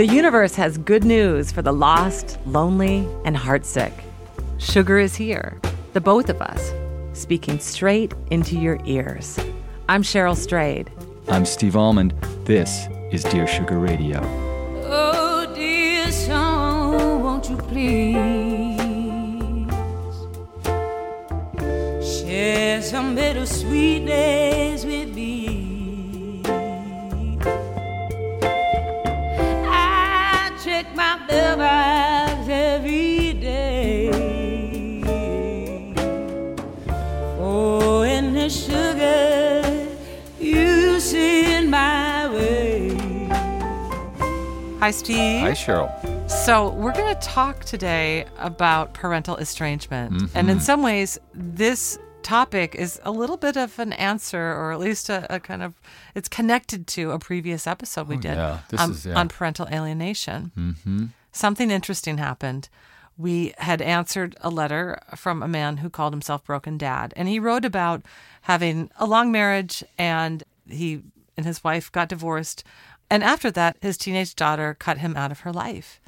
The universe has good news for the lost, lonely, and heartsick. Sugar is here, the both of us, speaking straight into your ears. I'm Cheryl Strayed. I'm Steve Almond. This is Dear Sugar Radio. Oh, dear song, won't you please share some bittersweet days with me? Hi, Steve. Hi, Cheryl. So, we're going to talk today about parental estrangement. And Mm-hmm. in some ways, this topic is a little bit of an answer, or at least a, a kind of, it's connected to a previous episode we Oh, did yeah. This on, is- yeah. on parental alienation. Mm-hmm. Something interesting happened. We had answered a letter from a man who called himself Broken Dad, and he wrote about having a long marriage and he and his wife got divorced. And after that, his teenage daughter cut him out of her life.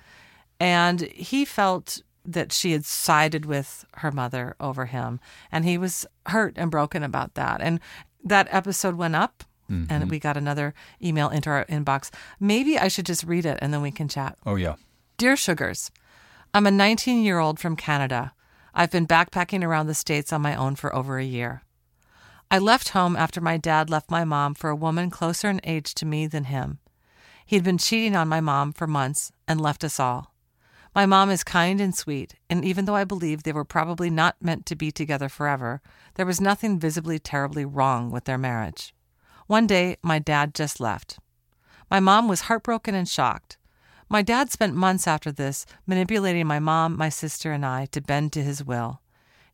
And he felt that she had sided with her mother over him. And he was hurt and broken about that. And that episode went up, and mm-hmm. we got another email into our inbox. Maybe I should just read it and then we can chat. Oh, yeah. Dear Sugars, I'm a 19 year old from Canada. I've been backpacking around the States on my own for over a year. I left home after my dad left my mom for a woman closer in age to me than him. He'd been cheating on my mom for months and left us all. My mom is kind and sweet, and even though I believe they were probably not meant to be together forever, there was nothing visibly terribly wrong with their marriage. One day, my dad just left. My mom was heartbroken and shocked. My dad spent months after this manipulating my mom, my sister, and I to bend to his will.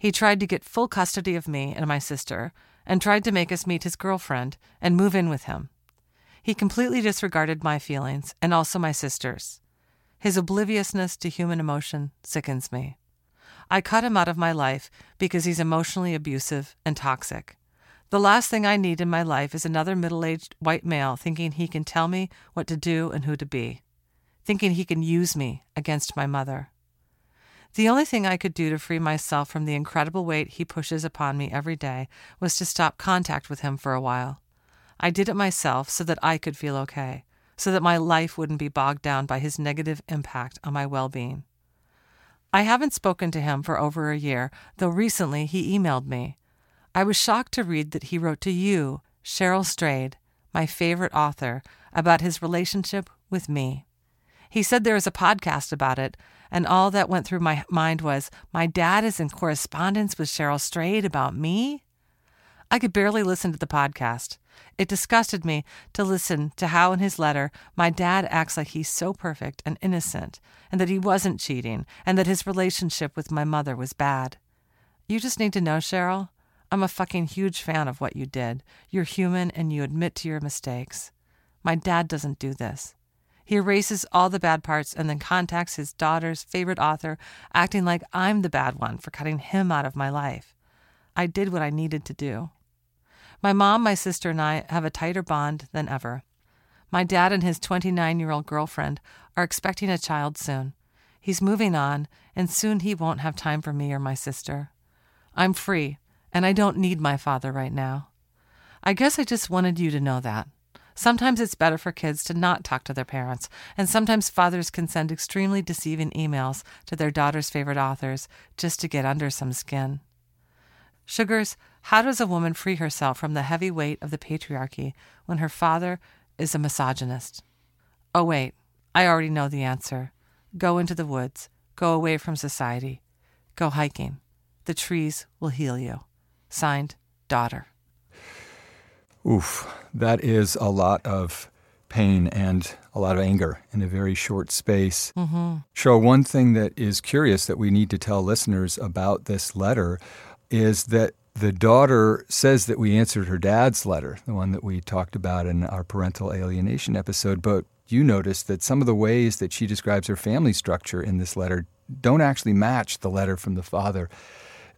He tried to get full custody of me and my sister, and tried to make us meet his girlfriend and move in with him. He completely disregarded my feelings and also my sister's. His obliviousness to human emotion sickens me. I cut him out of my life because he's emotionally abusive and toxic. The last thing I need in my life is another middle aged white male thinking he can tell me what to do and who to be, thinking he can use me against my mother. The only thing I could do to free myself from the incredible weight he pushes upon me every day was to stop contact with him for a while. I did it myself so that I could feel okay, so that my life wouldn't be bogged down by his negative impact on my well being. I haven't spoken to him for over a year, though recently he emailed me. I was shocked to read that he wrote to you, Cheryl Strayed, my favorite author, about his relationship with me. He said there is a podcast about it, and all that went through my mind was my dad is in correspondence with Cheryl Strayed about me? I could barely listen to the podcast. It disgusted me to listen to how, in his letter, my dad acts like he's so perfect and innocent, and that he wasn't cheating, and that his relationship with my mother was bad. You just need to know, Cheryl, I'm a fucking huge fan of what you did. You're human and you admit to your mistakes. My dad doesn't do this. He erases all the bad parts and then contacts his daughter's favorite author, acting like I'm the bad one for cutting him out of my life. I did what I needed to do. My mom, my sister, and I have a tighter bond than ever. My dad and his 29 year old girlfriend are expecting a child soon. He's moving on, and soon he won't have time for me or my sister. I'm free, and I don't need my father right now. I guess I just wanted you to know that. Sometimes it's better for kids to not talk to their parents, and sometimes fathers can send extremely deceiving emails to their daughter's favorite authors just to get under some skin. Sugars, how does a woman free herself from the heavy weight of the patriarchy when her father is a misogynist? Oh, wait, I already know the answer. Go into the woods, go away from society, go hiking. The trees will heal you. Signed, Daughter. Oof, that is a lot of pain and a lot of anger in a very short space. Mm-hmm. Cheryl, one thing that is curious that we need to tell listeners about this letter is that the daughter says that we answered her dad's letter, the one that we talked about in our parental alienation episode, but you notice that some of the ways that she describes her family structure in this letter don't actually match the letter from the father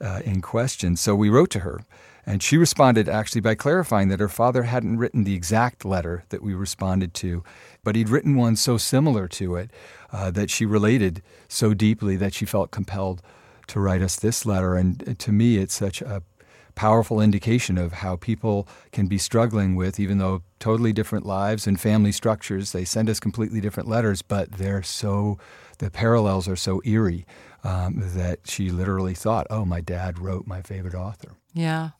uh, in question. So we wrote to her, and she responded actually by clarifying that her father hadn't written the exact letter that we responded to, but he'd written one so similar to it uh, that she related so deeply that she felt compelled to write us this letter. And uh, to me, it's such a powerful indication of how people can be struggling with, even though totally different lives and family structures, they send us completely different letters, but they're so, the parallels are so eerie um, that she literally thought, oh, my dad wrote my favorite author. Yeah.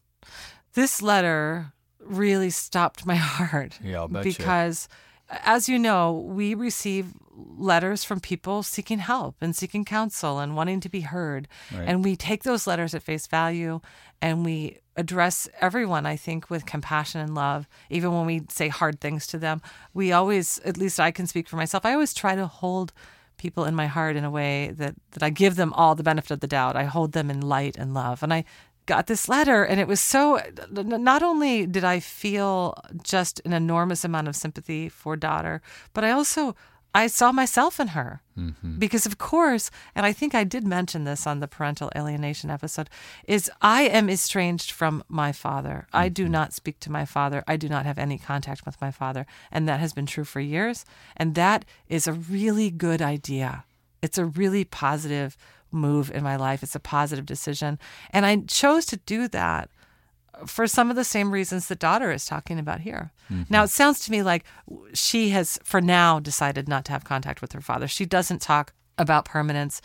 This letter really stopped my heart. Yeah, I'll bet because, you. as you know, we receive letters from people seeking help and seeking counsel and wanting to be heard. Right. And we take those letters at face value and we address everyone, I think, with compassion and love. Even when we say hard things to them, we always, at least I can speak for myself, I always try to hold people in my heart in a way that, that I give them all the benefit of the doubt. I hold them in light and love. And I got this letter and it was so not only did I feel just an enormous amount of sympathy for daughter, but I also I saw myself in her. Mm-hmm. Because, of course, and I think I did mention this on the parental alienation episode, is I am estranged from my father. Mm-hmm. I do mm-hmm. not speak to my father. I do not have any contact with my father. And that has been true for years. And that is a really good idea. It's a really positive move in my life. It's a positive decision. And I chose to do that for some of the same reasons that daughter is talking about here. Mm-hmm. Now, it sounds to me like she has, for now, decided not to have contact with her father. She doesn't talk about permanence.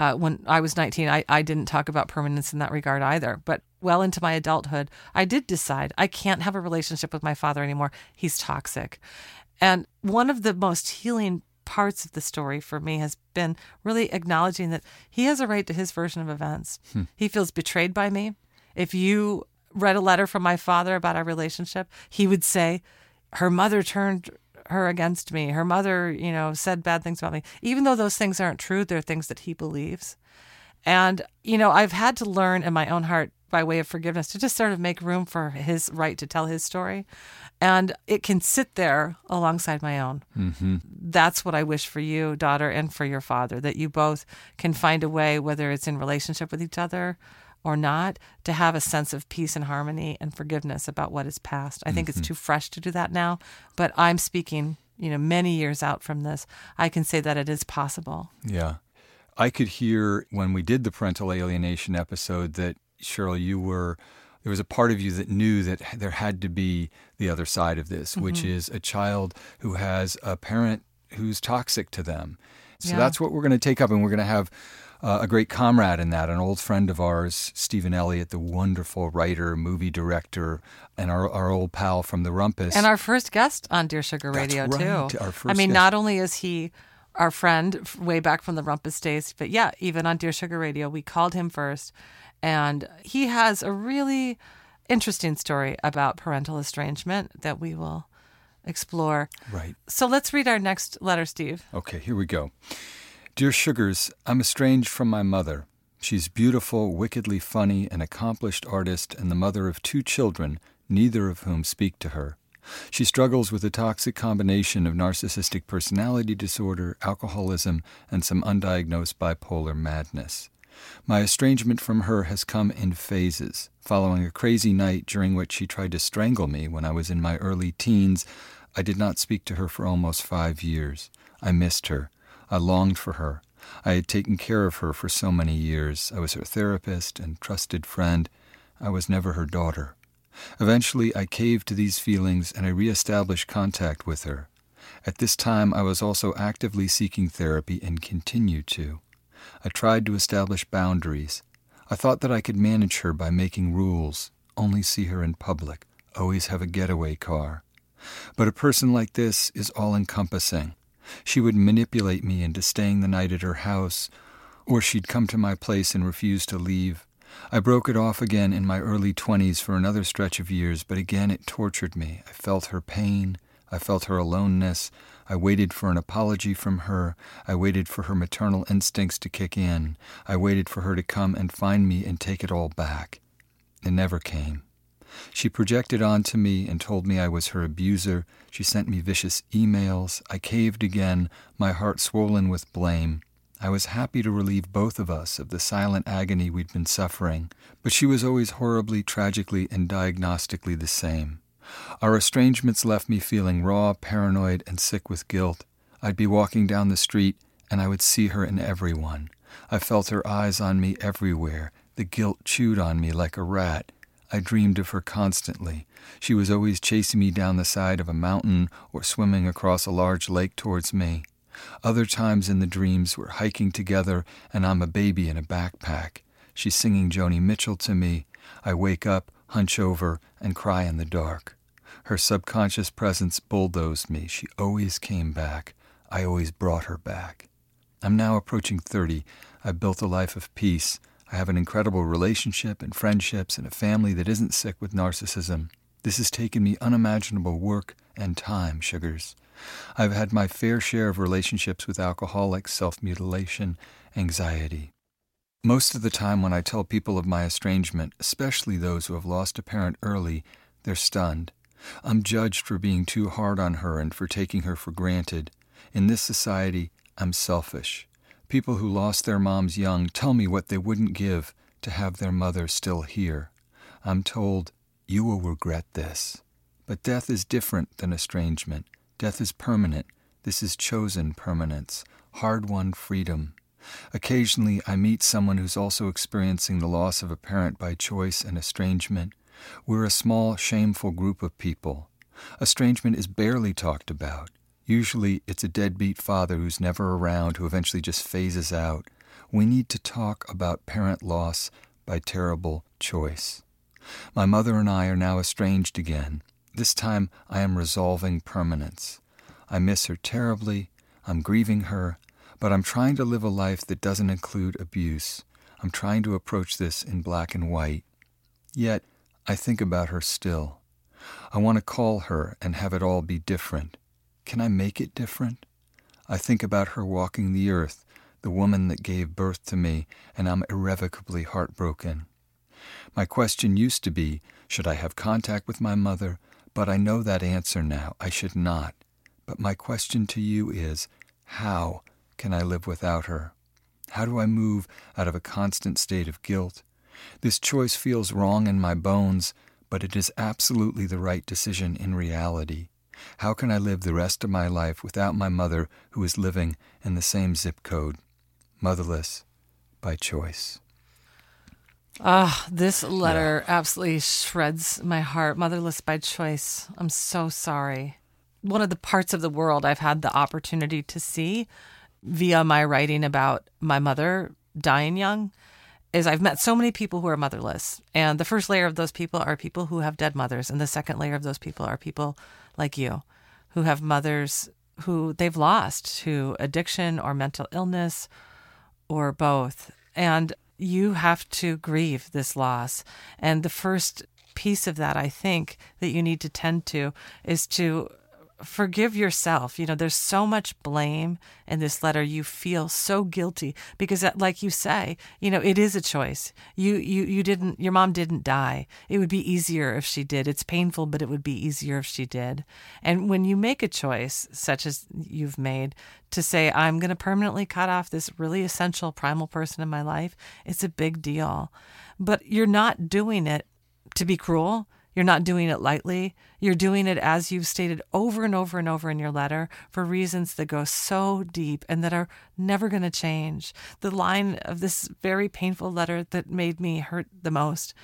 Uh, when I was 19, I, I didn't talk about permanence in that regard either. But well into my adulthood, I did decide I can't have a relationship with my father anymore. He's toxic. And one of the most healing parts of the story for me has been really acknowledging that he has a right to his version of events. Hmm. He feels betrayed by me. If you read a letter from my father about our relationship, he would say, Her mother turned her against me. Her mother, you know, said bad things about me. Even though those things aren't true, they're things that he believes. And, you know, I've had to learn in my own heart by way of forgiveness to just sort of make room for his right to tell his story. And it can sit there alongside my own. Mm-hmm. That's what I wish for you, daughter, and for your father, that you both can find a way, whether it's in relationship with each other or not, to have a sense of peace and harmony and forgiveness about what is past. I think mm-hmm. it's too fresh to do that now, but I'm speaking, you know, many years out from this. I can say that it is possible. Yeah. I could hear when we did the parental alienation episode that Cheryl, you were there was a part of you that knew that there had to be the other side of this, mm-hmm. which is a child who has a parent who's toxic to them. So yeah. that's what we're going to take up, and we're going to have uh, a great comrade in that, an old friend of ours, Stephen Elliott, the wonderful writer, movie director, and our, our old pal from the Rumpus. And our first guest on Dear Sugar Radio, right, too. Our first I mean, guest. not only is he our friend way back from the Rumpus days, but yeah, even on Dear Sugar Radio, we called him first. And he has a really interesting story about parental estrangement that we will explore. Right. So let's read our next letter, Steve. Okay, here we go. Dear Sugars, I'm estranged from my mother. She's beautiful, wickedly funny, an accomplished artist, and the mother of two children, neither of whom speak to her. She struggles with a toxic combination of narcissistic personality disorder, alcoholism, and some undiagnosed bipolar madness. My estrangement from her has come in phases. Following a crazy night during which she tried to strangle me when I was in my early teens, I did not speak to her for almost five years. I missed her. I longed for her. I had taken care of her for so many years. I was her therapist and trusted friend. I was never her daughter. Eventually, I caved to these feelings and I reestablished contact with her. At this time, I was also actively seeking therapy and continued to. I tried to establish boundaries. I thought that I could manage her by making rules, only see her in public, always have a getaway car. But a person like this is all encompassing. She would manipulate me into staying the night at her house, or she'd come to my place and refuse to leave. I broke it off again in my early 20s for another stretch of years, but again it tortured me. I felt her pain. I felt her aloneness. I waited for an apology from her. I waited for her maternal instincts to kick in. I waited for her to come and find me and take it all back. It never came. She projected onto me and told me I was her abuser. She sent me vicious emails. I caved again, my heart swollen with blame. I was happy to relieve both of us of the silent agony we'd been suffering, but she was always horribly, tragically, and diagnostically the same. Our estrangements left me feeling raw, paranoid, and sick with guilt. I'd be walking down the street, and I would see her in everyone. I felt her eyes on me everywhere. The guilt chewed on me like a rat. I dreamed of her constantly. She was always chasing me down the side of a mountain or swimming across a large lake towards me. Other times in the dreams we're hiking together and I'm a baby in a backpack. She's singing Joni Mitchell to me. I wake up, hunch over, and cry in the dark. Her subconscious presence bulldozed me. She always came back. I always brought her back. I'm now approaching 30. I've built a life of peace. I have an incredible relationship and friendships and a family that isn't sick with narcissism. This has taken me unimaginable work and time, sugars. I've had my fair share of relationships with alcoholics, self mutilation, anxiety. Most of the time, when I tell people of my estrangement, especially those who have lost a parent early, they're stunned. I'm judged for being too hard on her and for taking her for granted. In this society, I'm selfish. People who lost their moms young tell me what they wouldn't give to have their mother still here. I'm told, you will regret this. But death is different than estrangement. Death is permanent. This is chosen permanence, hard won freedom. Occasionally, I meet someone who's also experiencing the loss of a parent by choice and estrangement. We're a small, shameful group of people. Estrangement is barely talked about. Usually, it's a deadbeat father who's never around who eventually just phases out. We need to talk about parent loss by terrible choice. My mother and I are now estranged again. This time I am resolving permanence. I miss her terribly. I'm grieving her, but I'm trying to live a life that doesn't include abuse. I'm trying to approach this in black and white. Yet, I think about her still. I want to call her and have it all be different. Can I make it different? I think about her walking the earth, the woman that gave birth to me, and I'm irrevocably heartbroken. My question used to be should I have contact with my mother? But I know that answer now. I should not. But my question to you is how can I live without her? How do I move out of a constant state of guilt? This choice feels wrong in my bones, but it is absolutely the right decision in reality. How can I live the rest of my life without my mother who is living in the same zip code? Motherless by choice. Ah, this letter absolutely shreds my heart. Motherless by choice. I'm so sorry. One of the parts of the world I've had the opportunity to see via my writing about my mother dying young is I've met so many people who are motherless. And the first layer of those people are people who have dead mothers. And the second layer of those people are people like you who have mothers who they've lost to addiction or mental illness or both. And you have to grieve this loss. And the first piece of that, I think, that you need to tend to is to forgive yourself. You know, there's so much blame in this letter. You feel so guilty because uh, like you say, you know, it is a choice. You you you didn't your mom didn't die. It would be easier if she did. It's painful, but it would be easier if she did. And when you make a choice such as you've made to say I'm going to permanently cut off this really essential primal person in my life, it's a big deal. But you're not doing it to be cruel you're not doing it lightly. You're doing it, as you've stated over and over and over in your letter, for reasons that go so deep and that are never going to change. The line of this very painful letter that made me hurt the most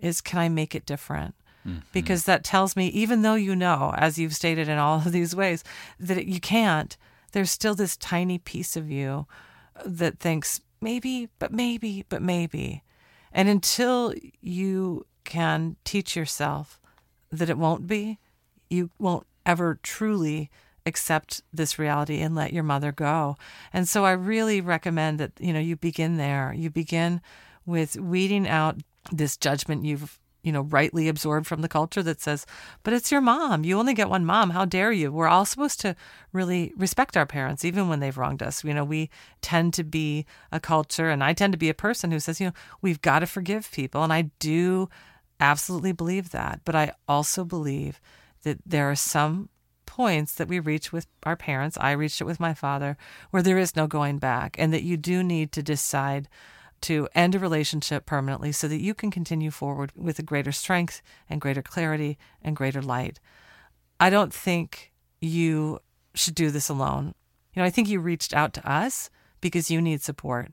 is Can I make it different? Mm-hmm. Because that tells me, even though you know, as you've stated in all of these ways, that you can't, there's still this tiny piece of you that thinks, maybe, but maybe, but maybe. And until you can teach yourself that it won't be, you won't ever truly accept this reality and let your mother go. And so I really recommend that you know you begin there. You begin with weeding out this judgment you've you know rightly absorbed from the culture that says but it's your mom. You only get one mom. How dare you? We're all supposed to really respect our parents even when they've wronged us. You know we tend to be a culture and i tend to be a person who says you know we've got to forgive people. And i do absolutely believe that but i also believe that there are some points that we reach with our parents i reached it with my father where there is no going back and that you do need to decide to end a relationship permanently so that you can continue forward with a greater strength and greater clarity and greater light. I don't think you should do this alone. You know, I think you reached out to us because you need support.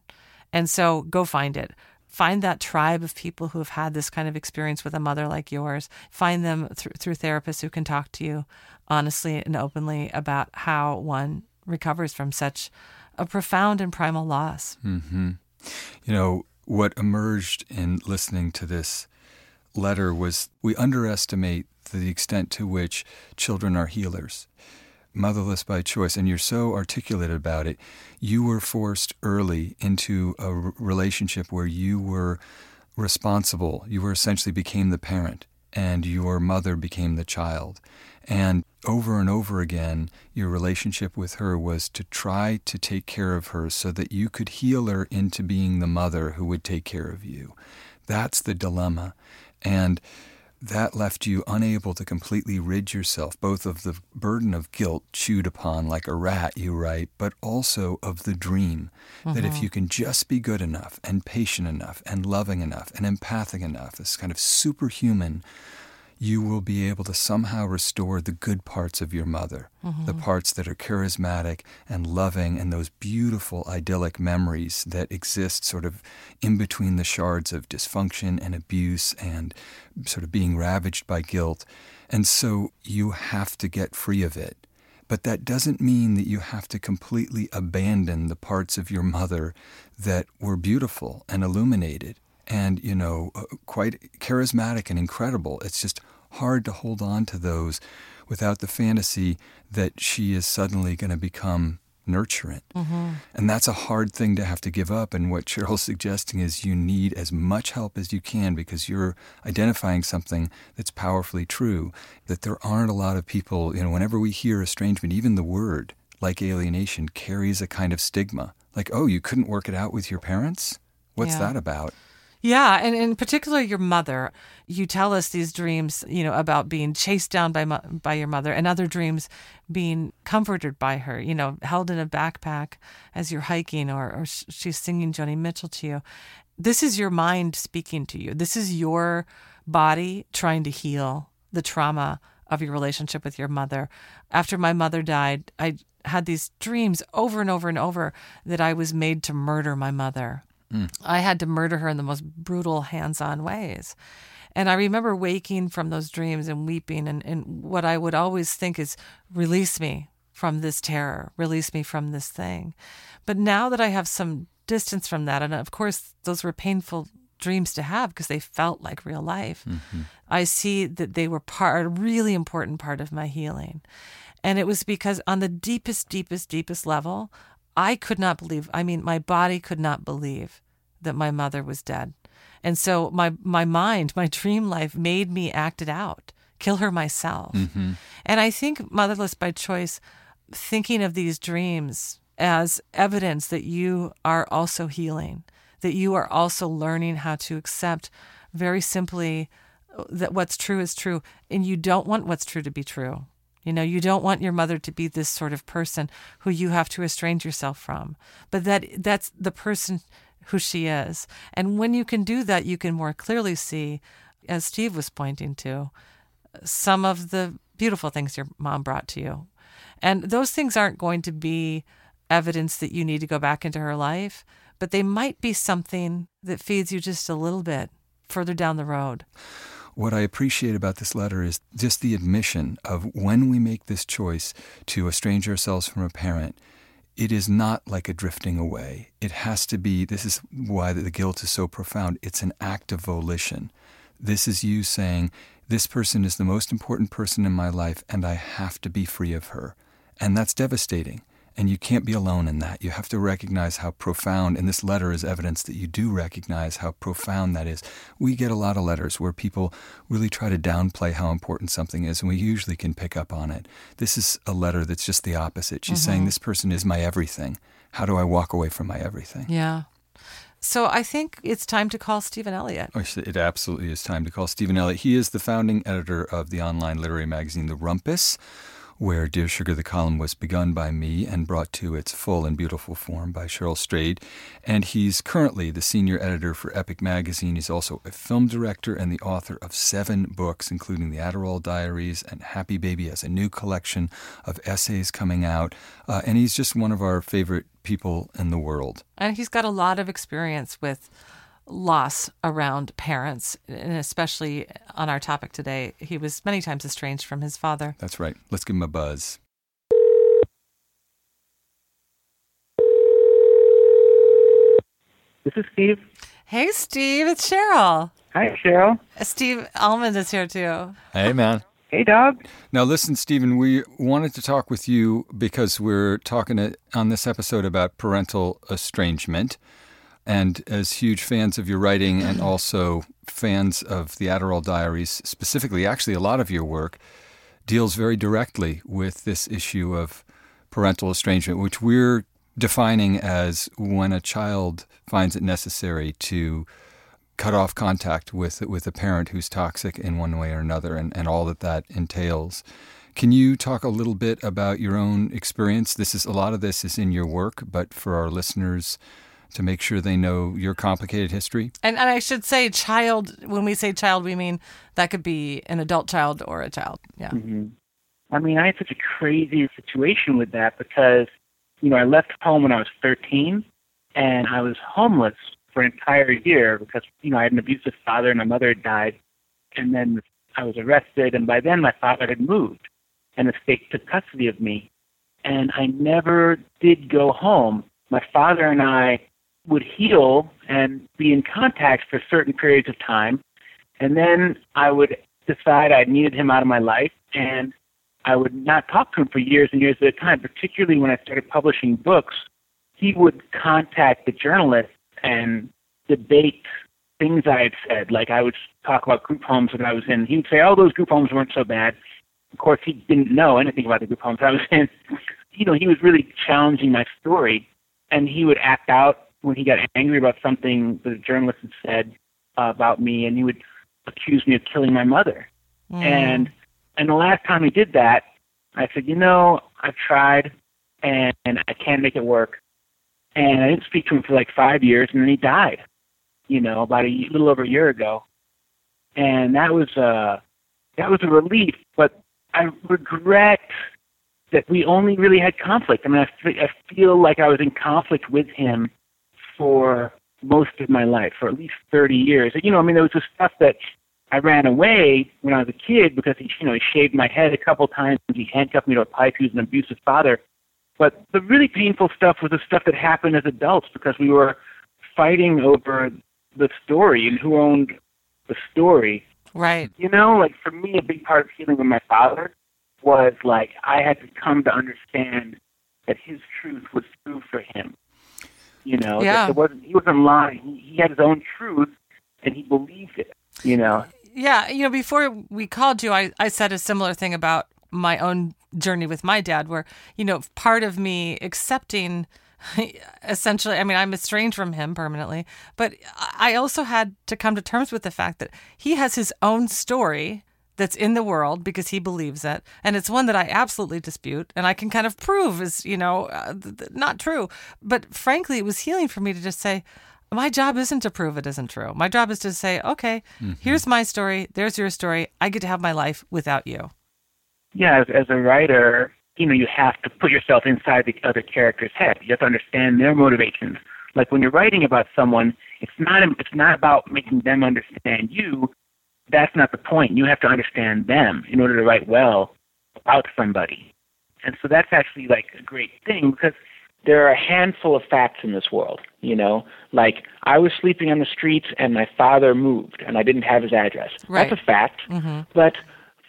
And so go find it. Find that tribe of people who have had this kind of experience with a mother like yours. Find them through, through therapists who can talk to you honestly and openly about how one recovers from such a profound and primal loss. Mm-hmm. You know, what emerged in listening to this letter was we underestimate the extent to which children are healers. Motherless by choice, and you're so articulate about it. You were forced early into a relationship where you were responsible. You were essentially became the parent, and your mother became the child. And over and over again, your relationship with her was to try to take care of her so that you could heal her into being the mother who would take care of you. That's the dilemma. And that left you unable to completely rid yourself both of the burden of guilt chewed upon like a rat, you write, but also of the dream mm-hmm. that if mm-hmm. you can just be good enough and patient enough and loving enough and empathic enough, this kind of superhuman you will be able to somehow restore the good parts of your mother, mm-hmm. the parts that are charismatic and loving, and those beautiful idyllic memories that exist sort of in between the shards of dysfunction and abuse and sort of being ravaged by guilt. And so you have to get free of it. But that doesn't mean that you have to completely abandon the parts of your mother that were beautiful and illuminated and, you know, uh, quite charismatic and incredible. It's just hard to hold on to those without the fantasy that she is suddenly going to become nurturant. Mm-hmm. And that's a hard thing to have to give up. And what Cheryl's suggesting is you need as much help as you can because you're identifying something that's powerfully true. That there aren't a lot of people, you know, whenever we hear estrangement, even the word, like alienation, carries a kind of stigma. Like, oh, you couldn't work it out with your parents? What's yeah. that about? Yeah, and in particular your mother. You tell us these dreams, you know, about being chased down by by your mother, and other dreams being comforted by her. You know, held in a backpack as you're hiking, or, or she's singing Joni Mitchell to you. This is your mind speaking to you. This is your body trying to heal the trauma of your relationship with your mother. After my mother died, I had these dreams over and over and over that I was made to murder my mother Mm. I had to murder her in the most brutal, hands on ways. And I remember waking from those dreams and weeping. And, and what I would always think is, release me from this terror, release me from this thing. But now that I have some distance from that, and of course, those were painful dreams to have because they felt like real life, mm-hmm. I see that they were part, a really important part of my healing. And it was because on the deepest, deepest, deepest level, I could not believe, I mean, my body could not believe that my mother was dead. And so my my mind, my dream life made me act it out, kill her myself. Mm-hmm. And I think motherless by choice, thinking of these dreams as evidence that you are also healing, that you are also learning how to accept very simply that what's true is true and you don't want what's true to be true. You know, you don't want your mother to be this sort of person who you have to estrange yourself from. But that that's the person who she is. And when you can do that, you can more clearly see, as Steve was pointing to, some of the beautiful things your mom brought to you. And those things aren't going to be evidence that you need to go back into her life, but they might be something that feeds you just a little bit further down the road. What I appreciate about this letter is just the admission of when we make this choice to estrange ourselves from a parent, it is not like a drifting away. It has to be, this is why the guilt is so profound. It's an act of volition. This is you saying, This person is the most important person in my life, and I have to be free of her. And that's devastating. And you can't be alone in that. You have to recognize how profound, and this letter is evidence that you do recognize how profound that is. We get a lot of letters where people really try to downplay how important something is, and we usually can pick up on it. This is a letter that's just the opposite. She's saying, mm-hmm. This person is my everything. How do I walk away from my everything? Yeah. So I think it's time to call Stephen Elliott. Oh, It absolutely is time to call Stephen Elliott. He is the founding editor of the online literary magazine The Rumpus, where Dear Sugar, the column was begun by me and brought to its full and beautiful form by Cheryl Strayed. And he's currently the senior editor for Epic Magazine. He's also a film director and the author of seven books, including The Adderall Diaries and Happy Baby has a new collection of essays coming out. Uh, and he's just one of our favorite people in the world. And he's got a lot of experience with loss around parents, and especially on our topic today. He was many times estranged from his father. That's right. Let's give him a buzz. This is Steve. Hey, Steve, it's Cheryl. Hi, Cheryl. Uh, Steve Almond is here too. Hey, man. Hey, Doug. Now, listen, Stephen, we wanted to talk with you because we're talking uh, on this episode about parental estrangement. And as huge fans of your writing and mm-hmm. also fans of the Adderall Diaries, specifically, actually, a lot of your work deals very directly with this issue of parental estrangement, which we're defining as when a child finds it necessary to cut off contact with with a parent who's toxic in one way or another and, and all that that entails. Can you talk a little bit about your own experience? This is a lot of this is in your work, but for our listeners to make sure they know your complicated history. And, and I should say, child, when we say child, we mean that could be an adult child or a child. Yeah. Mm-hmm. I mean, I had such a crazy situation with that because, you know, I left home when I was 13 and I was homeless for an entire year because, you know, I had an abusive father and my mother had died. And then I was arrested. And by then my father had moved and the state took custody of me. And I never did go home. My father and I would heal and be in contact for certain periods of time. And then I would decide I needed him out of my life and I would not talk to him for years and years at a time, particularly when I started publishing books. He would contact the journalists and debate things I had said. Like I would talk about group homes that I was in. He would say, oh, those group homes weren't so bad. Of course, he didn't know anything about the group homes I was in. You know, he was really challenging my story, and he would act out when he got angry about something that a journalist had said uh, about me, and he would accuse me of killing my mother. And and the last time he did that, I said, you know, I've tried, and, and I can't make it work. And I didn't speak to him for like five years, and then he died. You know, about a little over a year ago, and that was uh that was a relief. But I regret that we only really had conflict. I mean, I, I feel like I was in conflict with him for most of my life, for at least 30 years. You know, I mean, there was just stuff that I ran away when I was a kid because he, you know, he shaved my head a couple times. He handcuffed me to a pipe. He was an abusive father. But the really painful stuff was the stuff that happened as adults because we were fighting over the story and who owned the story. Right. You know, like for me, a big part of healing with my father was like I had to come to understand that his truth was true for him. You know, Yeah. that wasn't he wasn't lying. He, he had his own truth, and he believed it. You know, Yeah, you know, before we called you, I, I said a similar thing about my own journey with my dad, where, you know, part of me accepting essentially, I mean, I'm estranged from him permanently, but I also had to come to terms with the fact that he has his own story that's in the world because he believes it. And it's one that I absolutely dispute and I can kind of prove is, you know, uh, th- th- not true. But frankly, it was healing for me to just say, my job isn't to prove it isn't true. My job is to say, okay, here's my story. There's your story. I get to have my life without you. yeah, as, as a writer, you know, you have to put yourself inside the other character's head. You have to understand their motivations. Like when you're writing about someone, it's not it's not about making them understand you. That's not the point. You have to understand them in order to write well about somebody. And so that's actually like a great thing because there are a handful of facts in this world, you know, like I was sleeping on the streets and my father moved and I didn't have his address. Right. That's a fact. Mm-hmm. But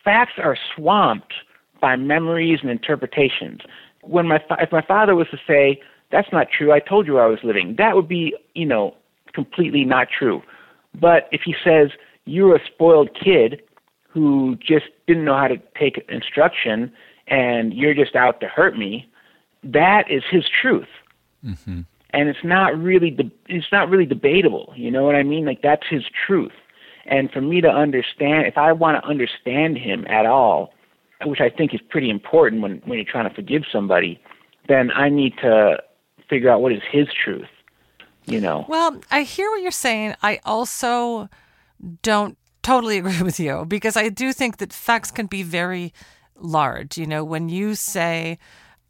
facts are swamped by memories and interpretations. when my fa- if my father was to say that's not true, I told you I was living, that would be you know completely not true. But if he says you're a spoiled kid who just didn't know how to take instruction and you're just out to hurt me, that is his truth. Mm-hmm. And it's not really de- it's not really debatable. You know what I mean? Like that's his truth. And for me to understand, if I want to understand him at all, which I think is pretty important when when you're trying to forgive somebody, then I need to figure out what is his truth. You know. Well, I hear what you're saying. I also don't totally agree with you because I do think that facts can be very large. You know, when you say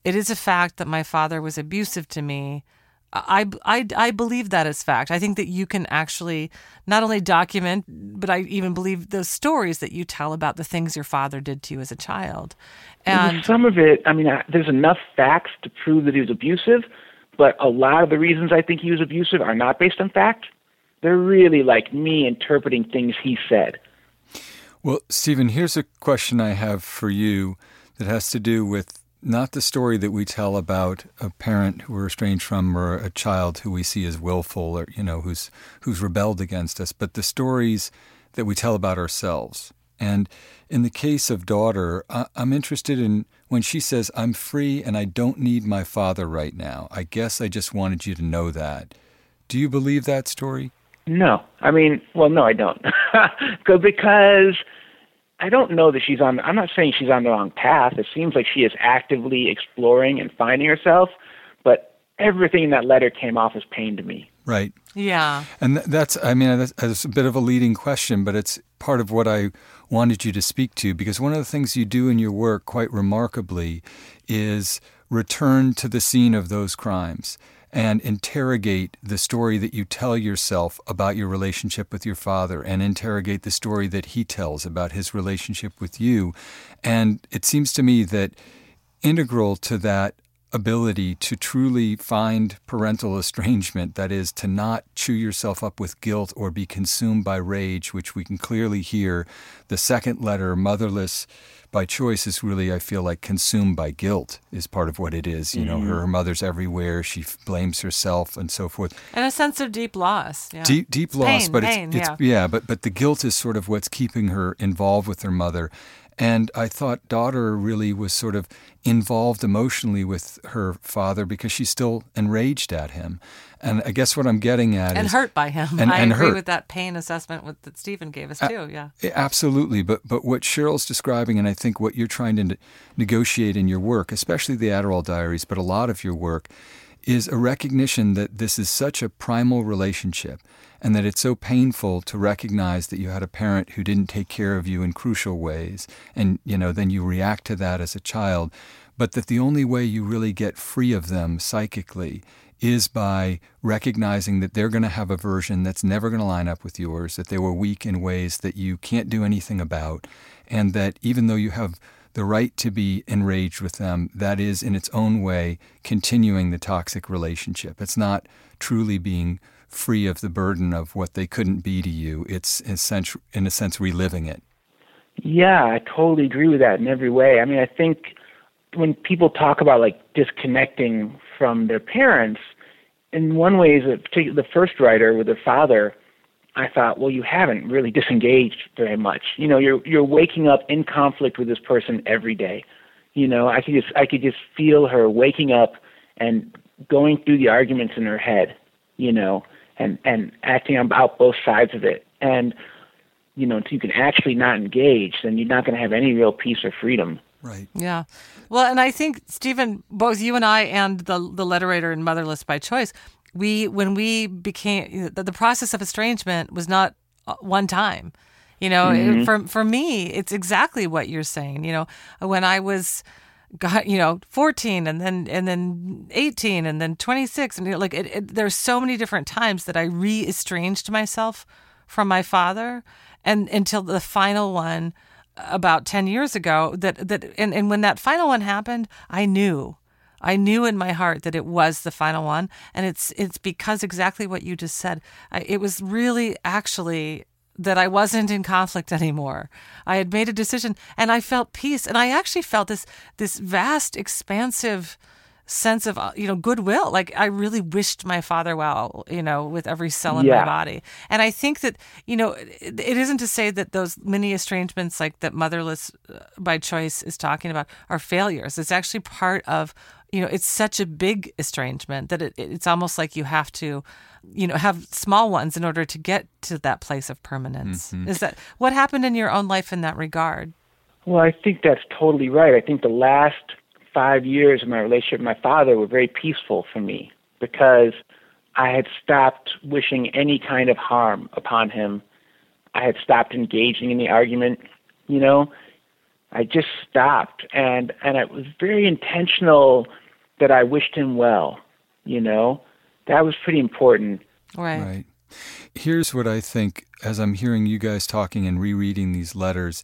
it is a fact that my father was abusive to me, I, I, I believe that as fact. I think that you can actually not only document, but I even believe those stories that you tell about the things your father did to you as a child. And some of it, I mean, uh, there's enough facts to prove that he was abusive, but a lot of the reasons I think he was abusive are not based on fact. They're really like me interpreting things he said. Well, Stephen, here's a question I have for you that has to do with not the story that we tell about a parent who we're estranged from or a child who we see as willful or you know who's who's rebelled against us, but the stories that we tell about ourselves. And in the case of daughter, I, I'm interested in when she says, "I'm free and I don't need my father right now." I guess I just wanted you to know that. Do you believe that story? No, I mean, well, no, I don't, because I don't know that she's on. I'm not saying she's on the wrong path. It seems like she is actively exploring and finding herself, but everything in that letter came off as pain to me. Right. yeah, And that's, I mean, that's, that's a bit of a leading question, but it's part of what I wanted you to speak to because one of the things you do in your work quite remarkably is return to the scene of those crimes and interrogate the story that you tell yourself about your relationship with your father and interrogate the story that he tells about his relationship with you. And it seems to me that integral to that ability to truly find parental estrangement, that is, to not chew yourself up with guilt or be consumed by rage, which we can clearly hear. The second letter, motherless by choice, is really, I feel like, consumed by guilt, is part of what it is. You know, mm-hmm. her, her mother's everywhere, she f- blames herself and so forth. and a sense of deep loss. Yeah. Deep, deep loss, Pain, but pain, it's, it's yeah. yeah, but but the guilt is sort of what's keeping her involved with her mother. And I thought daughter really was sort of involved emotionally with her father because she's still enraged at him. And I guess what I'm getting at is and is hurt by him. And- I and agree hurt. with that pain assessment with, that Stephen gave us too. Yeah. Absolutely, but but what Cheryl's describing, and I think what you're trying to ne- negotiate in your work, especially the Adderall Diaries, but a lot of your work, is a recognition that this is such a primal relationship, and that it's so painful to recognize that you had a parent who didn't take care of you in crucial ways, and you know then you react to that as a child, but that the only way you really get free of them psychically is by recognizing that they're going to have a version that's never going to line up with yours, that they were weak in ways that you can't do anything about, and that even though you have the right to be enraged with them, that is in its own way continuing the toxic relationship. It's not truly being free of the burden of what they couldn't be to you. It's in a sense, in a sense reliving it. Yeah, I totally agree with that in every way. I mean, I think when people talk about like disconnecting from their parents, in one way, is the first writer with their father. I thought, well, you haven't really disengaged very much. You know, you're you're waking up in conflict with this person every day. You know, I could just I could just feel her waking up and going through the arguments in her head. You know, and and acting about both sides of it. And you know, until you can actually not engage, then you're not going to have any real peace or freedom. Right. Yeah. Well, and I think Stephen, both you and I, and the the letter writer in Motherless by Choice, we when we became the, the process of estrangement was not uh, one time. You know, it- for for me, it's exactly what you're saying. You know, when I was got you know 14 and then and then 18 and then 26 and you know, like it, it, there's so many different times that I re-estranged myself from my father and until the final one about 10 years ago that that and, and when that final one happened I knew. I knew in my heart that it was the final one. And it's it's because exactly what you just said. I, it was really actually that I wasn't in conflict anymore. I had made a decision and I felt peace and I actually felt this this vast expansive sense of uh, you know goodwill like i really wished my father well you know with every cell in Yeah. my body and i think that you know it, it isn't to say that those many estrangements like that motherless uh, by choice is talking about are failures it's actually part of you know it's such a big estrangement that it, it's almost like you have to you know have small ones in order to get to that place of permanence mm-hmm. is that what happened in your own life in that regard Well, I think that's totally right. I think the last five years of my relationship with my father were very peaceful for me because I had stopped wishing any kind of harm upon him. I had stopped engaging in the argument, you know. I just stopped and and it was very intentional that I wished him well, you know. That was pretty important. right, Right. Here's what I think as I'm hearing you guys talking and rereading these letters.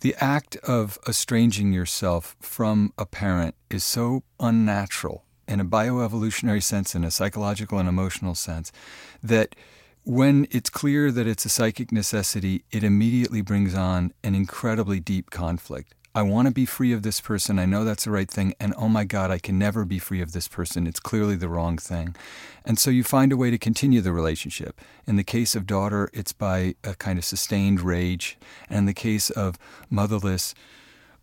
The act of estranging yourself from a parent is so unnatural in a bioevolutionary sense, in a psychological and emotional sense, that when it's clear that it's a psychic necessity, it immediately brings on an incredibly deep conflict. I want to be free of this person. I know that's the right thing. And oh my God, I can never be free of this person. It's clearly the wrong thing. And so you find a way to continue the relationship. In the case of daughter, it's by a kind of sustained rage. And in the case of motherless,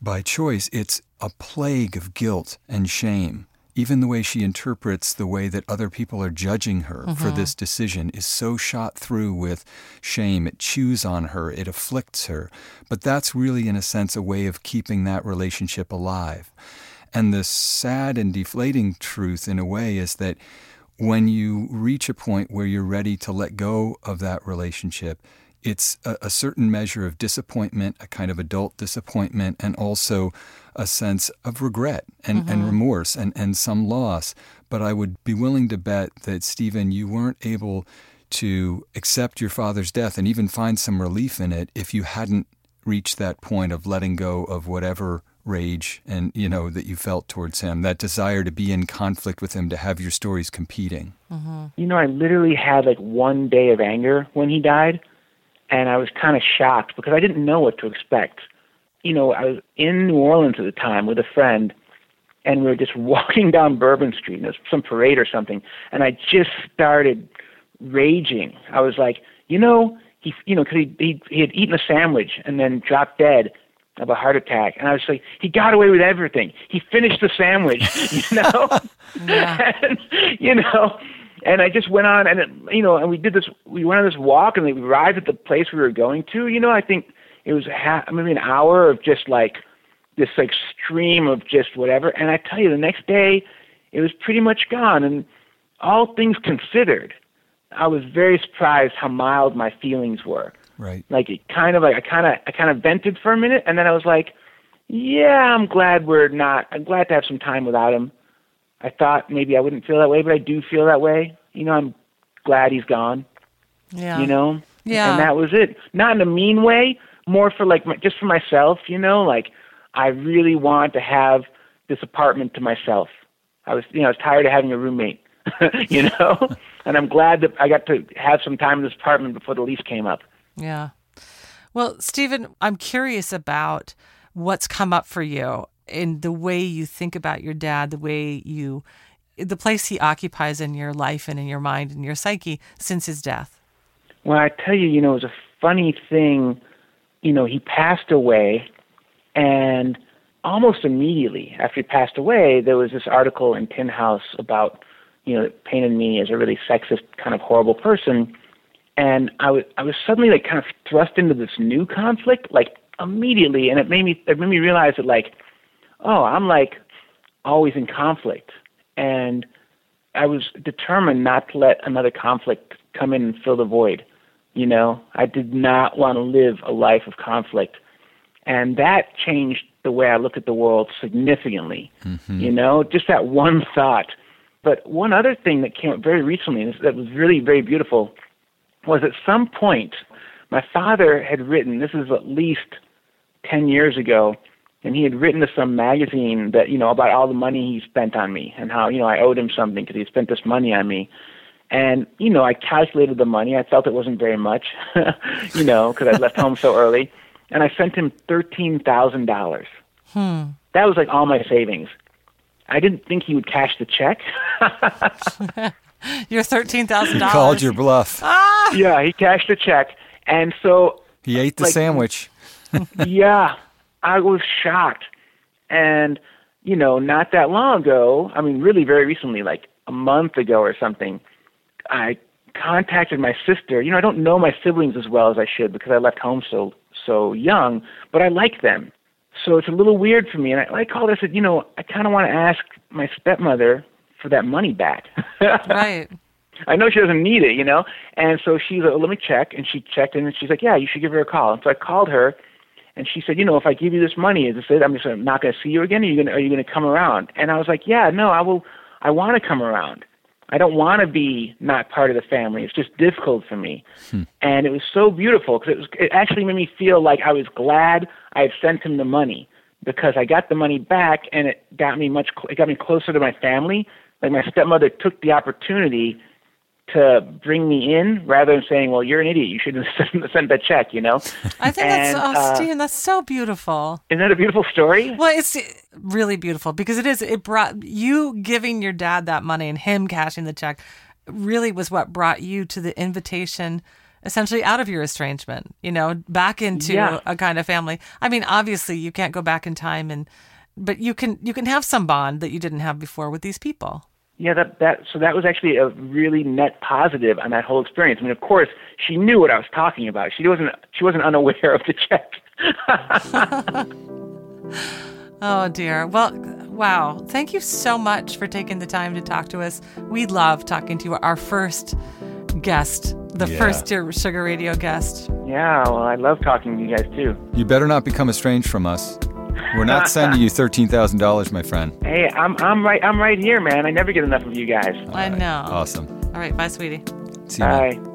by choice, it's a plague of guilt and shame. Even the way she interprets the way that other people are judging her for mm-hmm. this decision is so shot through with shame. It chews on her, it afflicts her. But that's really, in a sense, a way of keeping that relationship alive. And the sad and deflating truth, in a way, is that when you reach a point where you're ready to let go of that relationship, it's a, a certain measure of disappointment, a kind of adult disappointment, and also a sense of regret and, and mm-hmm. remorse and, and some loss. But I would be willing to bet that, Stephen, you weren't able to accept your father's death and even find some relief in it if you hadn't reached that point of letting go of whatever rage and you know that you felt towards him that desire to be in conflict with him to have your stories competing. Mm-hmm. You know, I literally had like one day of anger when he died, and I was kind of shocked because I didn't know what to expect. You know, I was in New Orleans at the time with a friend, and we were just walking down Bourbon Street, and there was some parade or something, and I just started raging. I was like, you know, he, you know, because he, he he had eaten a sandwich and then dropped dead of a heart attack, and I was like, he got away with everything. He finished the sandwich, you know, and, you know. And I just went on, and it, you know, and we did this. We went on this walk, and we arrived at the place we were going to. You know, I think it was half, maybe an hour of just like this like stream of just whatever. And I tell you, the next day, it was pretty much gone. And all things considered, I was very surprised how mild my feelings were. right Like it kind of like I kind of I kind of vented for a minute, and then I was like, yeah, I'm glad we're not. I'm glad to have some time without him. I thought maybe I wouldn't feel that way, but I do feel that way. You know, I'm glad he's gone. yeah You know, Yeah. and that was it. Not in a mean way, more for like my, just for myself. You know, like I really want to have this apartment to myself. I was, you know, I was tired of having a roommate. you know, and I'm glad that I got to have some time in this apartment before the lease came up. Yeah. Well, Stephen, I'm curious about what's come up for you in the way you think about your dad, the way you, the place he occupies in your life and in your mind and your psyche since his death. Well, I tell you, you know, it was a funny thing. You know, he passed away, and almost immediately after he passed away, there was this article in Tin House about, you know, that painted me as a really sexist, kind of horrible person. And I was, I was suddenly like kind of thrust into this new conflict, like immediately, and it made me, it made me realize that like, oh, I'm like always in conflict, and I was determined not to let another conflict come in and fill the void. You know, I did not want to live a life of conflict. And that changed the way I look at the world significantly. Mm-hmm. You know, just that one thought. But one other thing that came up very recently that was really very beautiful was at some point my father had written, this is at least 10 years ago, and he had written to some magazine that, you know, about all the money he spent on me and how, you know, I owed him something because he spent this money on me. And, you know, I calculated the money. I felt it wasn't very much, you know, because I left home so early. And I sent him $13,000. Hmm. That was like all my savings. I didn't think he would cash the check. Your thirteen thousand He dollars. called your bluff. Ah! yeah, he cashed the check. And so He ate the like- sandwich. yeah, I was shocked. And, you know, not that long ago, I mean, really very recently, like a month ago or something, I contacted my sister. You know, I don't know my siblings as well as I should because I left home so so young, but I like them. So it's a little weird for me. And I, I called her. I said, you know, I kind of want to ask my stepmother for that money back. Right. I know she doesn't need it, you know. And so she's like, let me check. And she checked in, and she's like, yeah, you should give her a call. And so I called her, and she said, you know, if I give you this money, is this it? I'm just uh, not going to see you again. Are you going to Are you going to come around? And I was like, yeah, no, I will. I want to come around. I don't want to be not part of the family. It's just difficult for me. And it was so beautiful because it was. It actually made me feel like I was glad I had sent him the money because I got the money back, and it got me much. It got me closer to my family. Like my stepmother took the opportunity to bring me in rather than saying, "Well, you're an idiot. You shouldn't have sent, sent that check." You know. I think And, that's oh, uh, that's so beautiful. Isn't that a beautiful story? Well, it's really beautiful because it is. It brought you giving your dad that money and him cashing the check. Really was what brought you to the invitation, essentially out of your estrangement. You know, back into Yeah. a kind of family. I mean, obviously you can't go back in time, and but you can you can have some bond that you didn't have before with these people. Yeah, that that so that was actually a really net positive on that whole experience. I mean, of course, she knew what I was talking about. She wasn't she wasn't unaware of the check. Oh dear. Well, wow. Thank you so much for taking the time to talk to us. We love talking to our first guest, the Yeah. first Dear Sugar Radio guest. yeah, well, I love talking to you guys too. You better not become estranged from us. We're not sending you thirteen thousand dollars, my friend. Hey, I'm I'm right I'm right here, man. I never get enough of you guys. I know. Awesome. All right. Bye, sweetie. See you. man.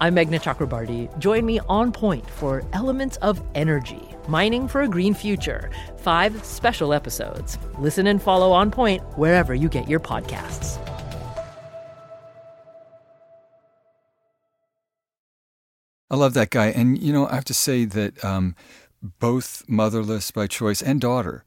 I'm Meghna Chakrabarty. Join me on point for Elements of Energy Mining for a Green Future. Five special episodes. Listen and follow On Point wherever you get your podcasts. I love that guy. And, you know, I have to say that um, both motherless by choice and daughter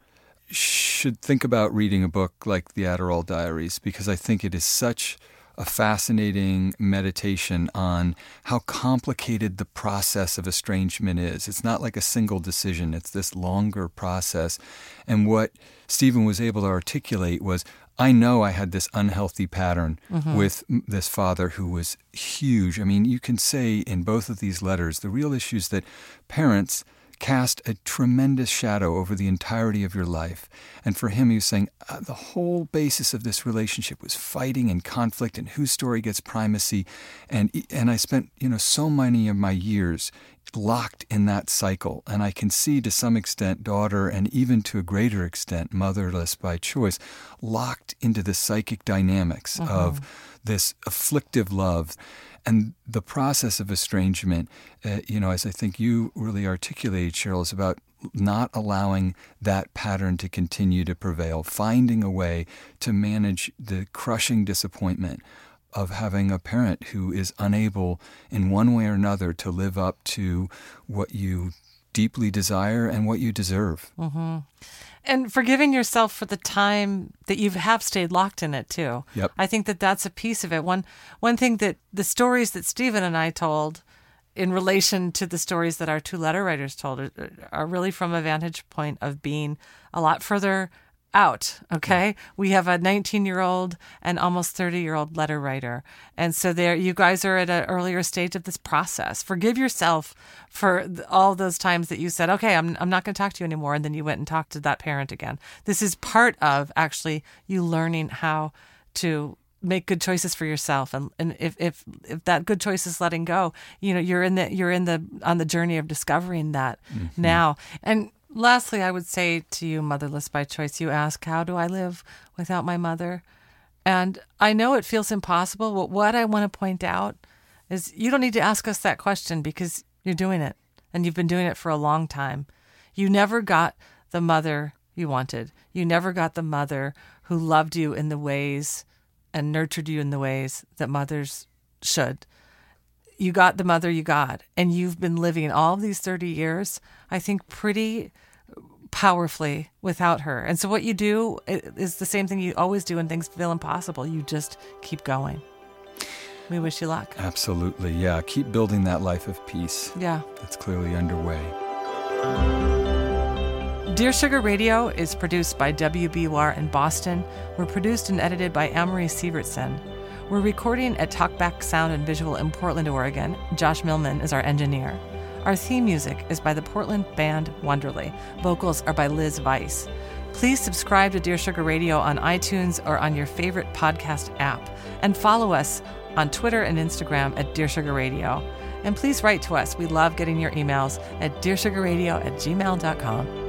should think about reading a book like The Adderall Diaries because I think it is such a fascinating meditation on how complicated the process of estrangement is. It's not like a single decision, it's this longer process. And what Stephen was able to articulate was I know I had this unhealthy pattern mm-hmm. with this father who was huge. I mean, you can say in both of these letters the real issues that parents cast a tremendous shadow over the entirety of your life. And for him, he was saying uh, the whole basis of this relationship was fighting and conflict and whose story gets primacy. And, and I spent, you know, so many of my years locked in that cycle. And I can see to some extent daughter and even to a greater extent motherless by choice locked into the psychic dynamics of this afflictive love. And the process of estrangement, uh, you know, as I think you really articulated, Cheryl, is about not allowing that pattern to continue to prevail, finding a way to manage the crushing disappointment of having a parent who is unable, in one way or another, to live up to what you deeply desire and what you deserve. Mm-hmm. and forgiving yourself for the time that you have stayed locked in it too. Yep. I think that that's a piece of it. One one thing that the stories that Stephen and I told in relation to the stories that our two letter writers told are, are really from a vantage point of being a lot further out. Okay, we have a 19 year old and almost 30 year old letter writer, and so there you guys are at an earlier stage of this process. Forgive yourself for all those times that you said, "Okay, I'm I'm not going to talk to you anymore," and then you went and talked to that parent again. This is part of actually you learning how to make good choices for yourself and, and if, if if that good choice is letting go you know you're in the you're in the on the journey of discovering that Mm-hmm. now and lastly i would say to you motherless by choice you ask how do i live without my mother? And i know it feels impossible but what i want to point out is you don't need to ask us that question because you're doing it and you've been doing it for a long time. You never got the mother you wanted. You never got the mother who loved you in the ways and nurtured you in the ways that mothers should. You got the mother you got, and you've been living all these 30 years, I think, pretty powerfully without her. And so, what you do is the same thing you always do when things feel impossible. You just keep going. We wish you luck. Absolutely. Yeah. Keep building that life of peace. Yeah. That's clearly underway. Dear Sugar Radio is produced by WBUR in Boston. We're produced and edited by Amory Sievertson. We're recording at Talkback Sound and Visual in Portland, Oregon. Josh Millman is our engineer. Our theme music is by the Portland band Wonderly. Vocals are by Liz Weiss. Please subscribe to Dear Sugar Radio on iTunes or on your favorite podcast app. And follow us on Twitter and Instagram at Dear Sugar Radio. And please write to us. We love getting your emails at dearsugarradio at gmail.com.